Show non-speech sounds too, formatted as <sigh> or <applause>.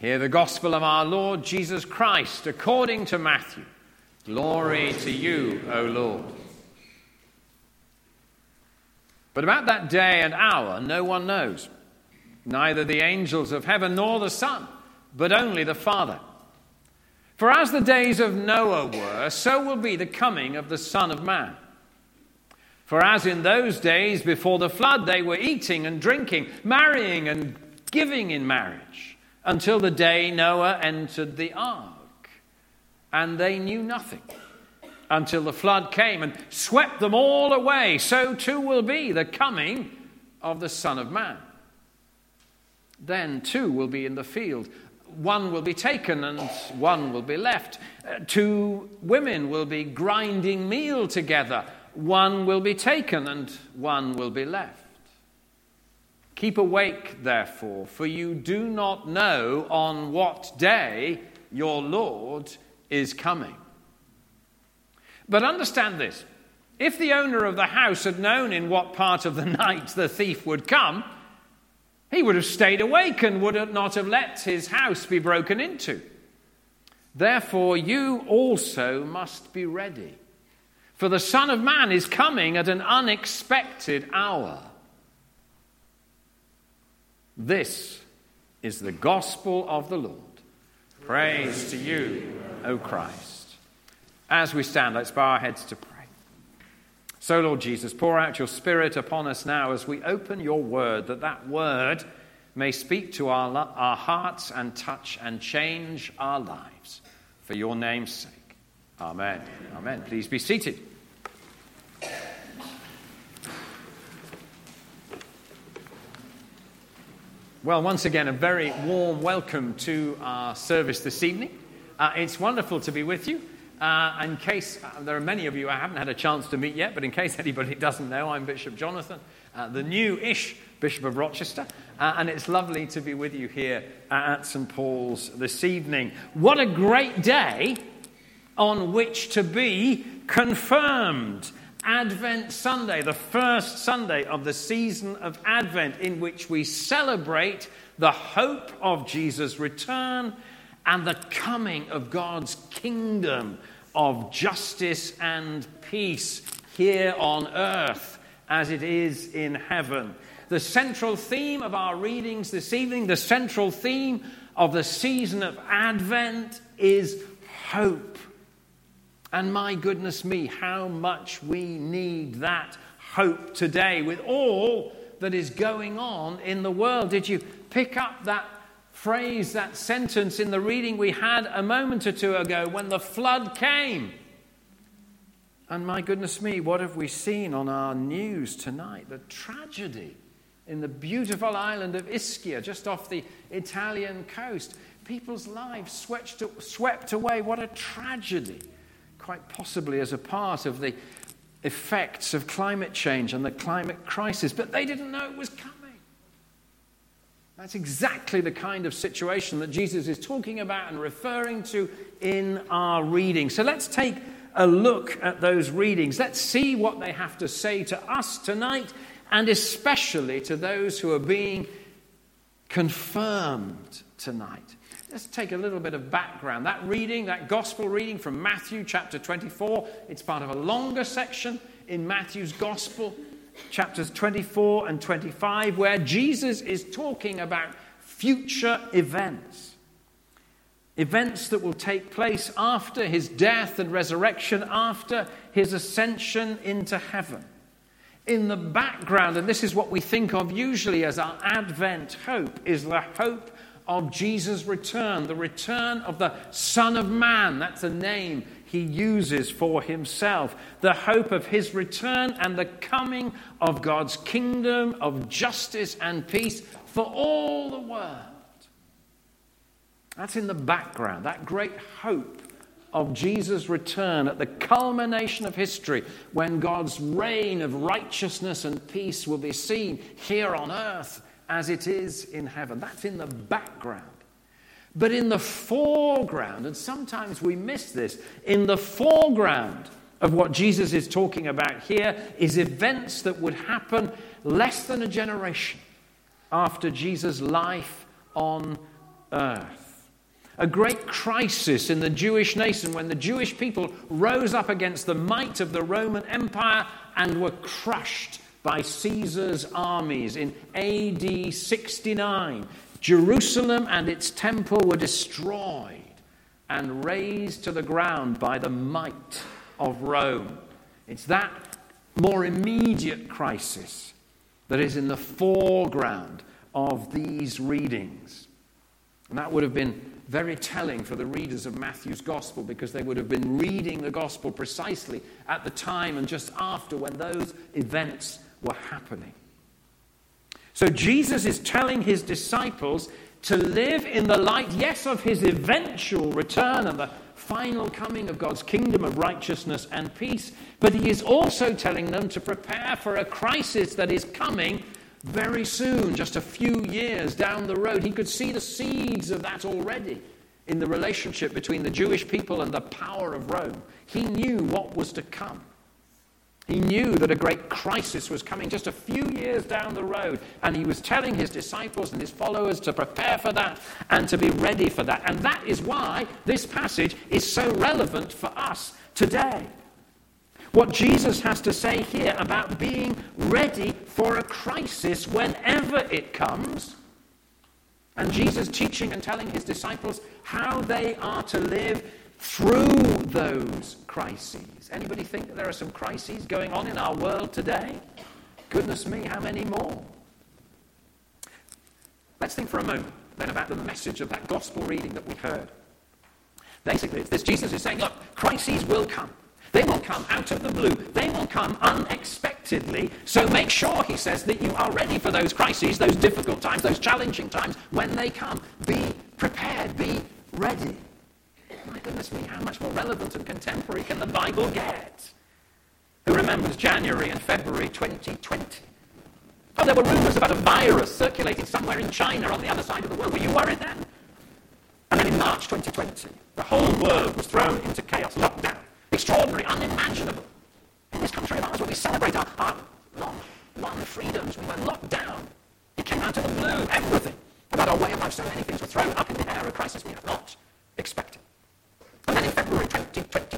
Hear the gospel of our Lord Jesus Christ according to Matthew. Glory to you, O Lord. But about that day and hour, no one knows, neither the angels of heaven nor the Son, but only the Father. For as the days of Noah were, so will be the coming of the Son of Man. For as in those days before the flood, they were eating and drinking, marrying and giving in marriage until the day Noah entered the ark. And they knew nothing until the flood came and swept them all away. So too will be the coming of the Son of Man. Then two will be in the field. One will be taken and one will be left. Uh, two women will be grinding meal together. One will be taken and one will be left. Keep awake, therefore, for you do not know on what day your Lord is coming. But understand this if the owner of the house had known in what part of the <laughs> night the thief would come, he would have stayed awake and would not have let his house be broken into. Therefore, you also must be ready, for the Son of Man is coming at an unexpected hour. This is the gospel of the Lord. Praise to you, O Christ. As we stand, let's bow our heads to pray. So, Lord Jesus, pour out your Spirit upon us now as we open your word, that that word may speak to our, our hearts and touch and change our lives. For your name's sake. Amen. Amen. Please be seated. Well, once again, a very warm welcome to our service this evening. Uh, it's wonderful to be with you. Uh, in case uh, there are many of you I haven't had a chance to meet yet, but in case <laughs> anybody doesn't know, I'm Bishop Jonathan, uh, the new ish Bishop of Rochester, uh, and it's lovely to be with you here at St. Paul's this evening. What a great day on which to be confirmed. Advent Sunday, the first Sunday of the season of Advent, in which we celebrate the hope of Jesus' return and the coming of God's kingdom of justice and peace here on earth as it is in heaven. The central theme of our readings this evening, the central theme of the season of Advent is hope. And my goodness me, how much we need that hope today with all that is going on in the world. Did you pick up that phrase, that sentence in the reading we had a moment or two ago when the flood came? And my goodness me, what have we seen on our news tonight? The tragedy in the beautiful island of Ischia, just off the Italian coast. People's lives swept, away. What a tragedy quite possibly as a part of the effects of climate change and the climate crisis, but they didn't know it was coming. That's exactly the kind of situation that Jesus is talking about and referring to in our reading. So let's take a look at those readings. Let's see what they have to say to us tonight, and especially to those who are being confirmed tonight. Let's take a little bit of background. That reading, that gospel reading from Matthew chapter 24, it's part of a longer section in Matthew's gospel, chapters 24 and 25, where Jesus is talking about future events. Events that will take place after his death and resurrection, after his ascension into heaven. In the background, and this is what we think of usually as our Advent hope, is the hope of Jesus' return, the return of the Son of Man. That's a name he uses for himself. The hope of his return and the coming of God's kingdom of justice and peace for all the world. That's in the background, that great hope of Jesus' return at the culmination of history when God's reign of righteousness and peace will be seen here on earth as it is in heaven. That's in the background. But in the foreground, and sometimes we miss this, in the foreground of what Jesus is talking about here is events that would happen less than a generation after Jesus' life on earth. a great crisis in the Jewish nation when the Jewish people rose up against the might of the Roman Empire and were crushed by Caesar's armies in AD 69. Jerusalem and its temple were destroyed and razed to the ground by the might of Rome. It's that more immediate crisis that is in the foreground of these readings. And that would have been very telling for the readers of Matthew's gospel because they would have been reading the gospel precisely at the time and just after when those events were happening. So Jesus is telling his disciples to live in the light, yes, of his eventual return and the final coming of God's kingdom of righteousness and peace, but he is also telling them to prepare for a crisis that is coming very soon, just a few years down the road. He could see the seeds of that already in the relationship between the Jewish people and the power of Rome. He knew what was to come. He knew that a great crisis was coming just a few years down the road, and he was telling his disciples and his followers to prepare for that and to be ready for that. And that is why this passage is so relevant for us today. What Jesus has to say here about being ready for a crisis whenever it comes, and Jesus teaching and telling his disciples how they are to live through those crises. Anybody think that there are some crises going on in our world today? Goodness me, how many more? Let's think for a moment then about the message of that gospel reading that we heard. Basically, it's this Jesus is saying, look, crises will come. They will come out of the blue. They will come unexpectedly. So make sure, he says, that you are ready for those crises, those difficult times, those challenging times when they come. Be prepared. Be ready. Goodness me, how much more relevant and contemporary can the Bible get? Who remembers January and February 2020? Oh, there were rumors about a virus circulating somewhere in China on the other side of the world. Were you worried then? And then in March 2020, the whole world was thrown into chaos, lockdown. Extraordinary, unimaginable. In this country of ours, where we celebrate our, our long, long freedoms, we were locked down. It came out of the blue, everything about our way of life. So many things were thrown up in the air, a crisis we had not expected practical